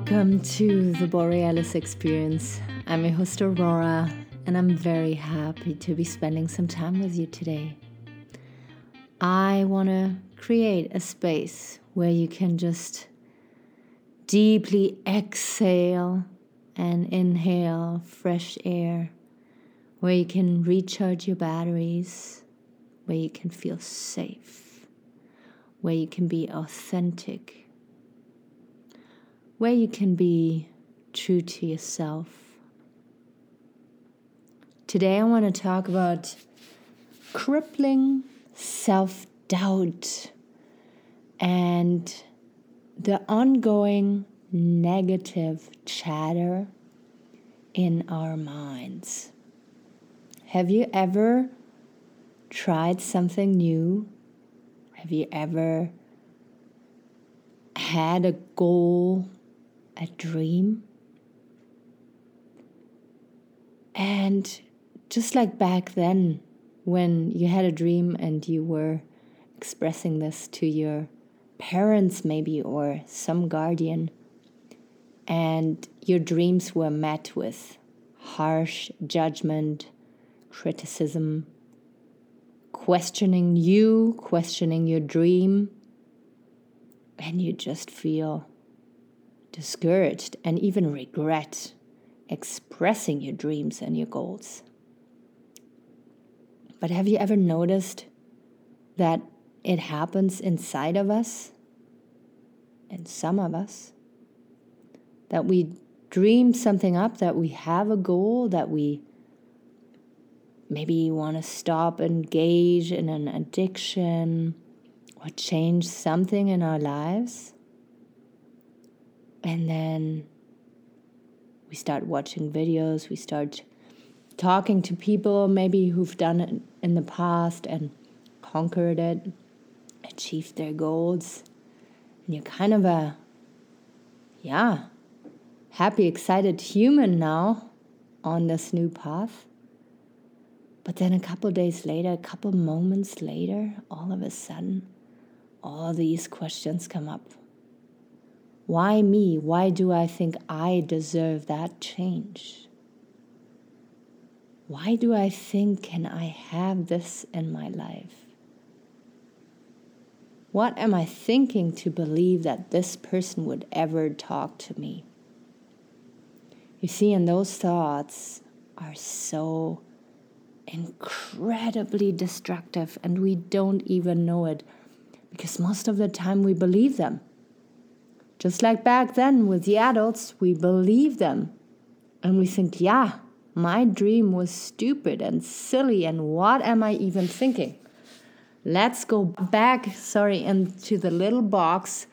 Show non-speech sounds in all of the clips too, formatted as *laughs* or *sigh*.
Welcome to the Borealis Experience. I'm your host Aurora, and I'm very happy to be spending some time with you today. I want to create a space where you can just deeply exhale and inhale fresh air, where you can recharge your batteries, where you can feel safe, where you can be authentic where you can be true to yourself. Today, I want to talk about crippling self doubt and the ongoing negative chatter in our minds. Have you ever tried something new? Have you ever had a goal a dream. And just like back then, when you had a dream and you were expressing this to your parents, maybe, or some guardian, and your dreams were met with harsh judgment, criticism, questioning you, questioning your dream, and you just feel discouraged, and even regret expressing your dreams and your goals. But have you ever noticed that it happens inside of us, in some of us, that we dream something up, that we have a goal, that we maybe want to stop, engage in an addiction, or change something in our lives? And then we start watching videos, we start talking to people maybe who've done it in the past and conquered it, achieved their goals. And you're kind of a, yeah, happy, excited human now on this new path. But then a couple days later, a couple moments later, all of a sudden, all these questions come up. Why me? Why do I think I deserve that change? Why do I think can I have this in my life? What am I thinking to believe that this person would ever talk to me? You see, and those thoughts are so incredibly destructive, and we don't even know it because most of the time we believe them. Just like back then with the adults, we believe them. And we think, yeah, my dream was stupid and silly, and what am I even thinking? Let's go back, sorry, into the little box,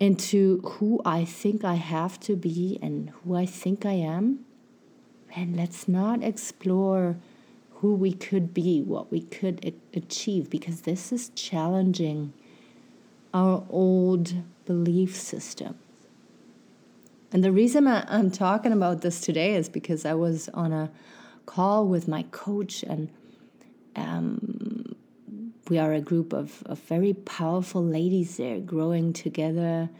into who I think I have to be and who I think I am. And let's not explore who we could be, what we could achieve, because this is challenging our old belief system. And the reason I, am talking about this today is because I was on a call with my coach, and um, we are a group of, of very powerful ladies there, growing together,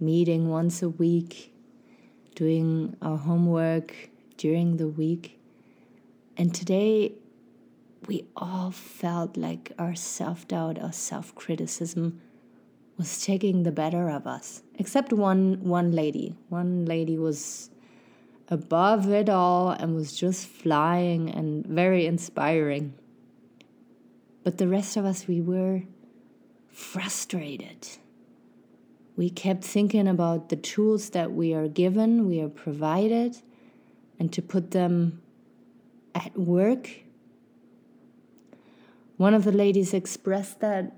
meeting once a week, doing our homework during the week. And today, we all felt like our self doubt, our self criticism was taking the better of us. Except one one lady. One lady was above it all and was just flying and very inspiring. But the rest of us we were frustrated. We kept thinking about the tools that we are given, we are provided, and to put them at work. One of the ladies expressed that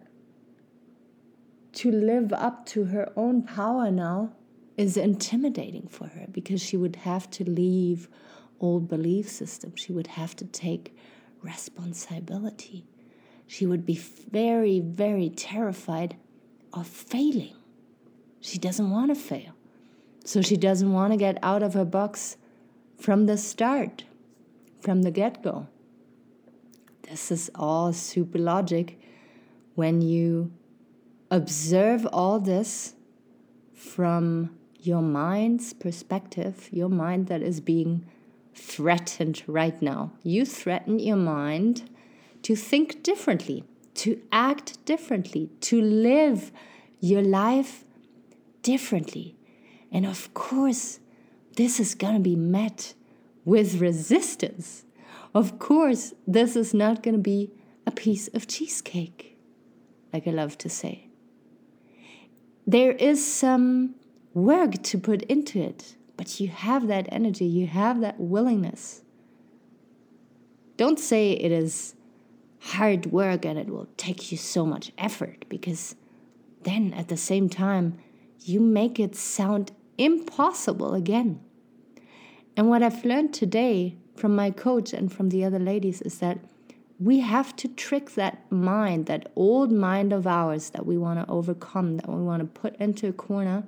to live up to her own power now is intimidating for her because she would have to leave old belief systems. She would have to take responsibility. She would be very, very terrified of failing. She doesn't want to fail. So she doesn't want to get out of her box from the start, from the get go. This is all super logic when you observe all this from your mind's perspective, your mind that is being threatened right now. You threaten your mind to think differently, to act differently, to live your life differently. And of course, this is going to be met with resistance. Of course, this is not going to be a piece of cheesecake, like I love to say. There is some work to put into it, but you have that energy, you have that willingness. Don't say it is hard work and it will take you so much effort because then at the same time you make it sound impossible again. And what I've learned today from my coach and from the other ladies is that we have to trick that mind, that old mind of ours that we want to overcome, that we want to put into a corner,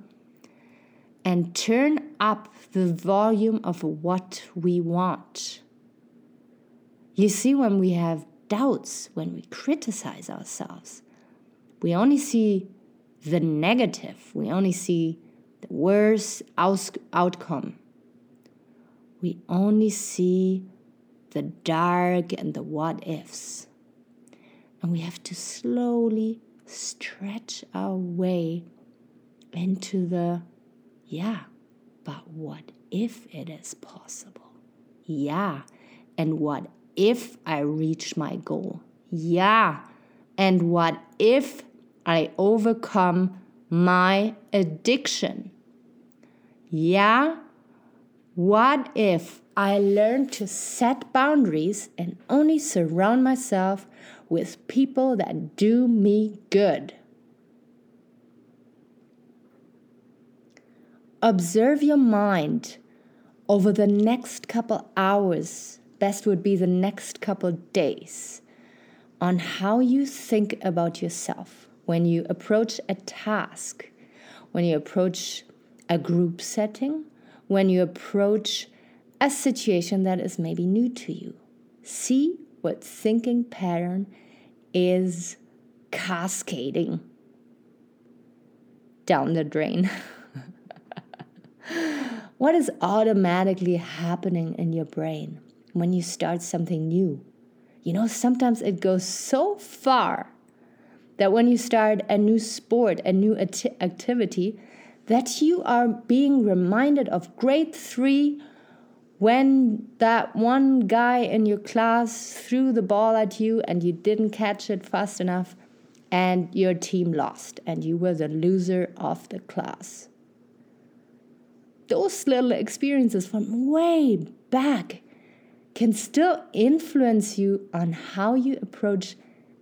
and turn up the volume of what we want. You see, when we have doubts, when we criticize ourselves, we only see the negative, we only see the worst outcome. We only see the dark and the what ifs. And we have to slowly stretch our way into the yeah, but what if it is possible? Yeah, and what if I reach my goal? Yeah, and what if I overcome my addiction? Yeah, what if I learn to set boundaries and only surround myself with people that do me good? Observe your mind over the next couple hours, best would be the next couple days, on how you think about yourself when you approach a task, when you approach a group setting, when you approach a situation that is maybe new to you. See what thinking pattern is cascading down the drain. *laughs* what is automatically happening in your brain when you start something new? You know, sometimes it goes so far that when you start a new sport, a new activity, that you are being reminded of grade three when that one guy in your class threw the ball at you and you didn't catch it fast enough and your team lost and you were the loser of the class. Those little experiences from way back can still influence you on how you approach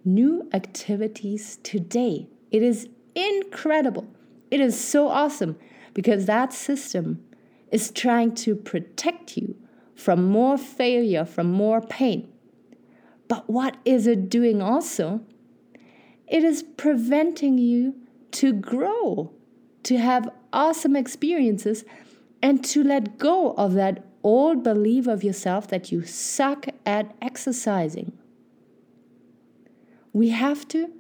new activities today. It is incredible it is so awesome because that system is trying to protect you from more failure, from more pain. But what is it doing also? It is preventing you to grow, to have awesome experiences, and to let go of that old belief of yourself that you suck at exercising. We have to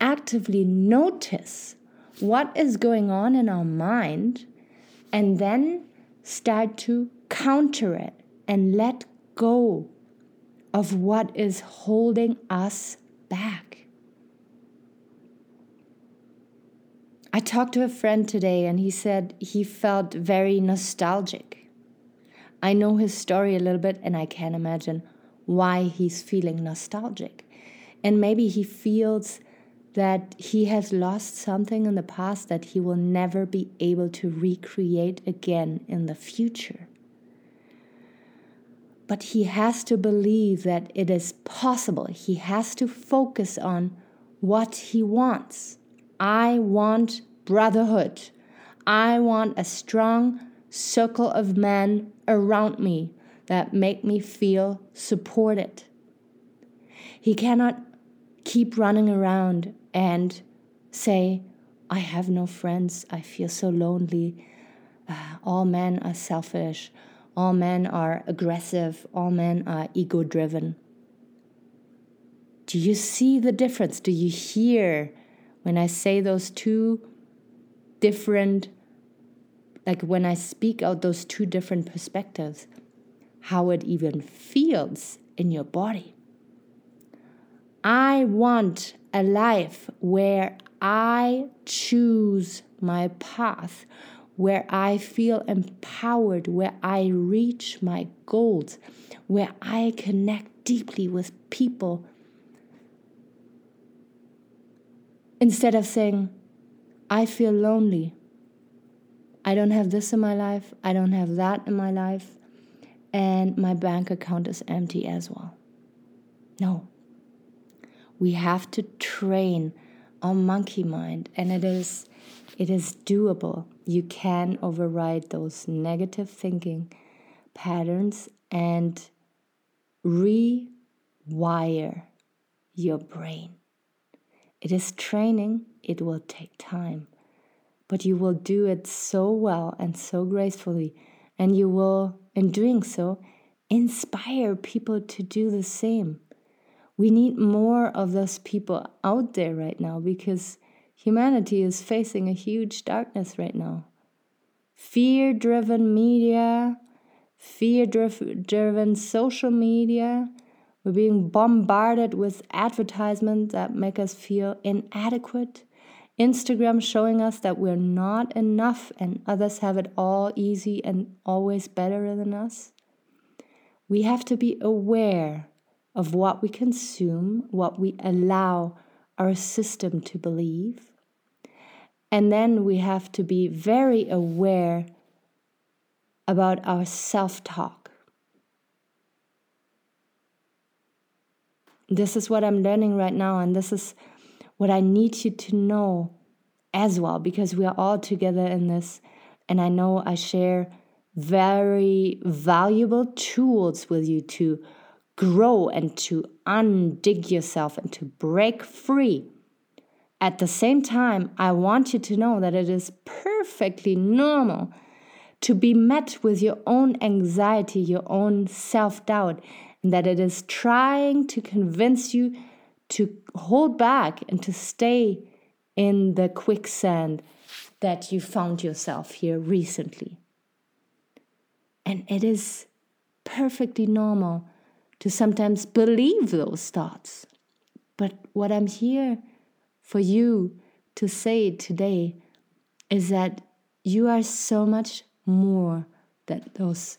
actively notice what is going on in our mind and then start to counter it and let go of what is holding us back. I talked to a friend today and he said he felt very nostalgic. I know his story a little bit and I can imagine why he's feeling nostalgic. And maybe he feels that he has lost something in the past that he will never be able to recreate again in the future. But he has to believe that it is possible. He has to focus on what he wants. I want brotherhood. I want a strong circle of men around me that make me feel supported. He cannot keep running around and say, I have no friends, I feel so lonely, uh, all men are selfish, all men are aggressive, all men are ego driven. Do you see the difference? Do you hear when I say those two different like when I speak out those two different perspectives, how it even feels in your body. I want a life where I choose my path, where I feel empowered, where I reach my goals, where I connect deeply with people. Instead of saying, I feel lonely. I don't have this in my life. I don't have that in my life. And my bank account is empty as well. No. We have to train our monkey mind, and it is it is doable. You can override those negative thinking patterns and rewire your brain. It is training, it will take time, but you will do it so well and so gracefully, and you will, in doing so, inspire people to do the same. We need more of those people out there right now because humanity is facing a huge darkness right now. Fear driven media, fear driven social media, we're being bombarded with advertisements that make us feel inadequate. Instagram showing us that we're not enough and others have it all easy and always better than us. We have to be aware of what we consume, what we allow our system to believe. And then we have to be very aware about our self talk. This is what I'm learning right now, and this is what I need you to know as well, because we are all together in this. And I know I share very valuable tools with you to grow and to undig yourself and to break free. At the same time, I want you to know that it is perfectly normal to be met with your own anxiety, your own self doubt, and that it is trying to convince you to hold back and to stay in the quicksand that you found yourself here recently. And it is perfectly normal to sometimes believe those thoughts. But what I'm here for you to say today is that you are so much more than those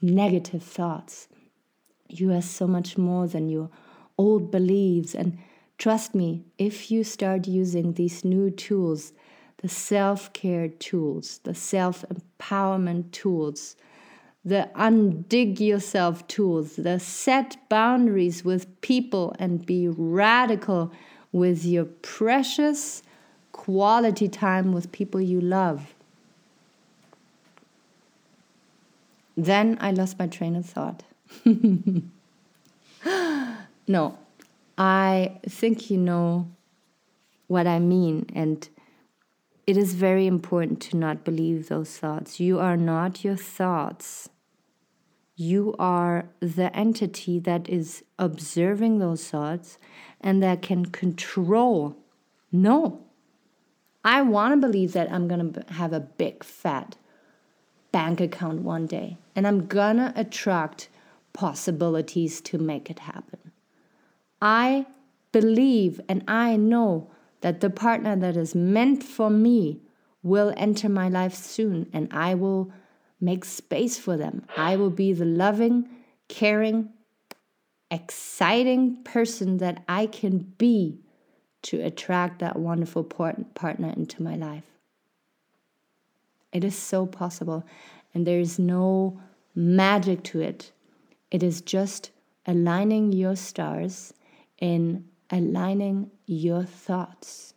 negative thoughts. You are so much more than your old beliefs. And trust me, if you start using these new tools, the self care tools, the self empowerment tools, the undig yourself tools, the set boundaries with people and be radical with your precious quality time with people you love. Then I lost my train of thought. *laughs* no, I think you know what I mean. And it is very important to not believe those thoughts. You are not your thoughts. You are the entity that is observing those thoughts and that can control. No, I want to believe that I'm going to have a big fat bank account one day and I'm going to attract possibilities to make it happen. I believe and I know that the partner that is meant for me will enter my life soon and I will make space for them. I will be the loving, caring, exciting person that I can be to attract that wonderful partner into my life. It is so possible, and there is no magic to it. It is just aligning your stars in aligning your thoughts.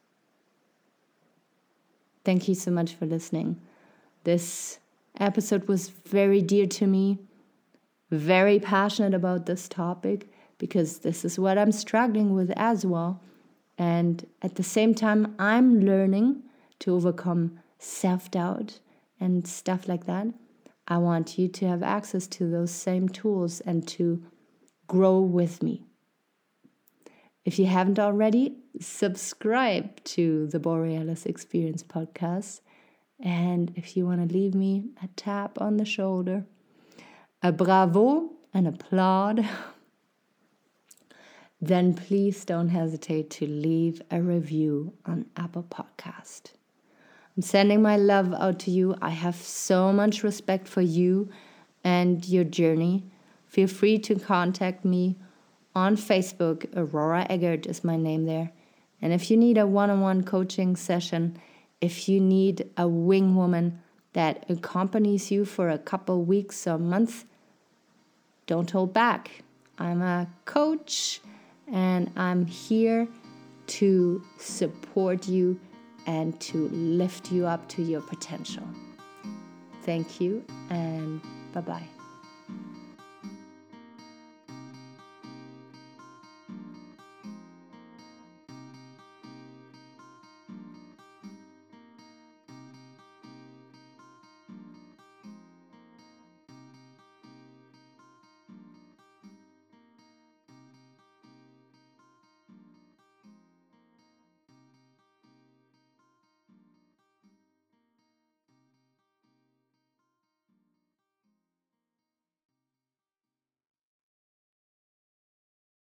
Thank you so much for listening. This episode was very dear to me, very passionate about this topic because this is what I'm struggling with as well. And at the same time, I'm learning to overcome self doubt and stuff like that. I want you to have access to those same tools and to grow with me. If you haven't already, subscribe to the Borealis Experience podcast And if you want to leave me a tap on the shoulder, a bravo, an applaud, *laughs* then please don't hesitate to leave a review on Apple Podcast. I'm sending my love out to you. I have so much respect for you and your journey. Feel free to contact me on Facebook. Aurora Eggert is my name there. And if you need a one on one coaching session, if you need a wing woman that accompanies you for a couple weeks or months, don't hold back. I'm a coach and I'm here to support you and to lift you up to your potential. Thank you and bye bye.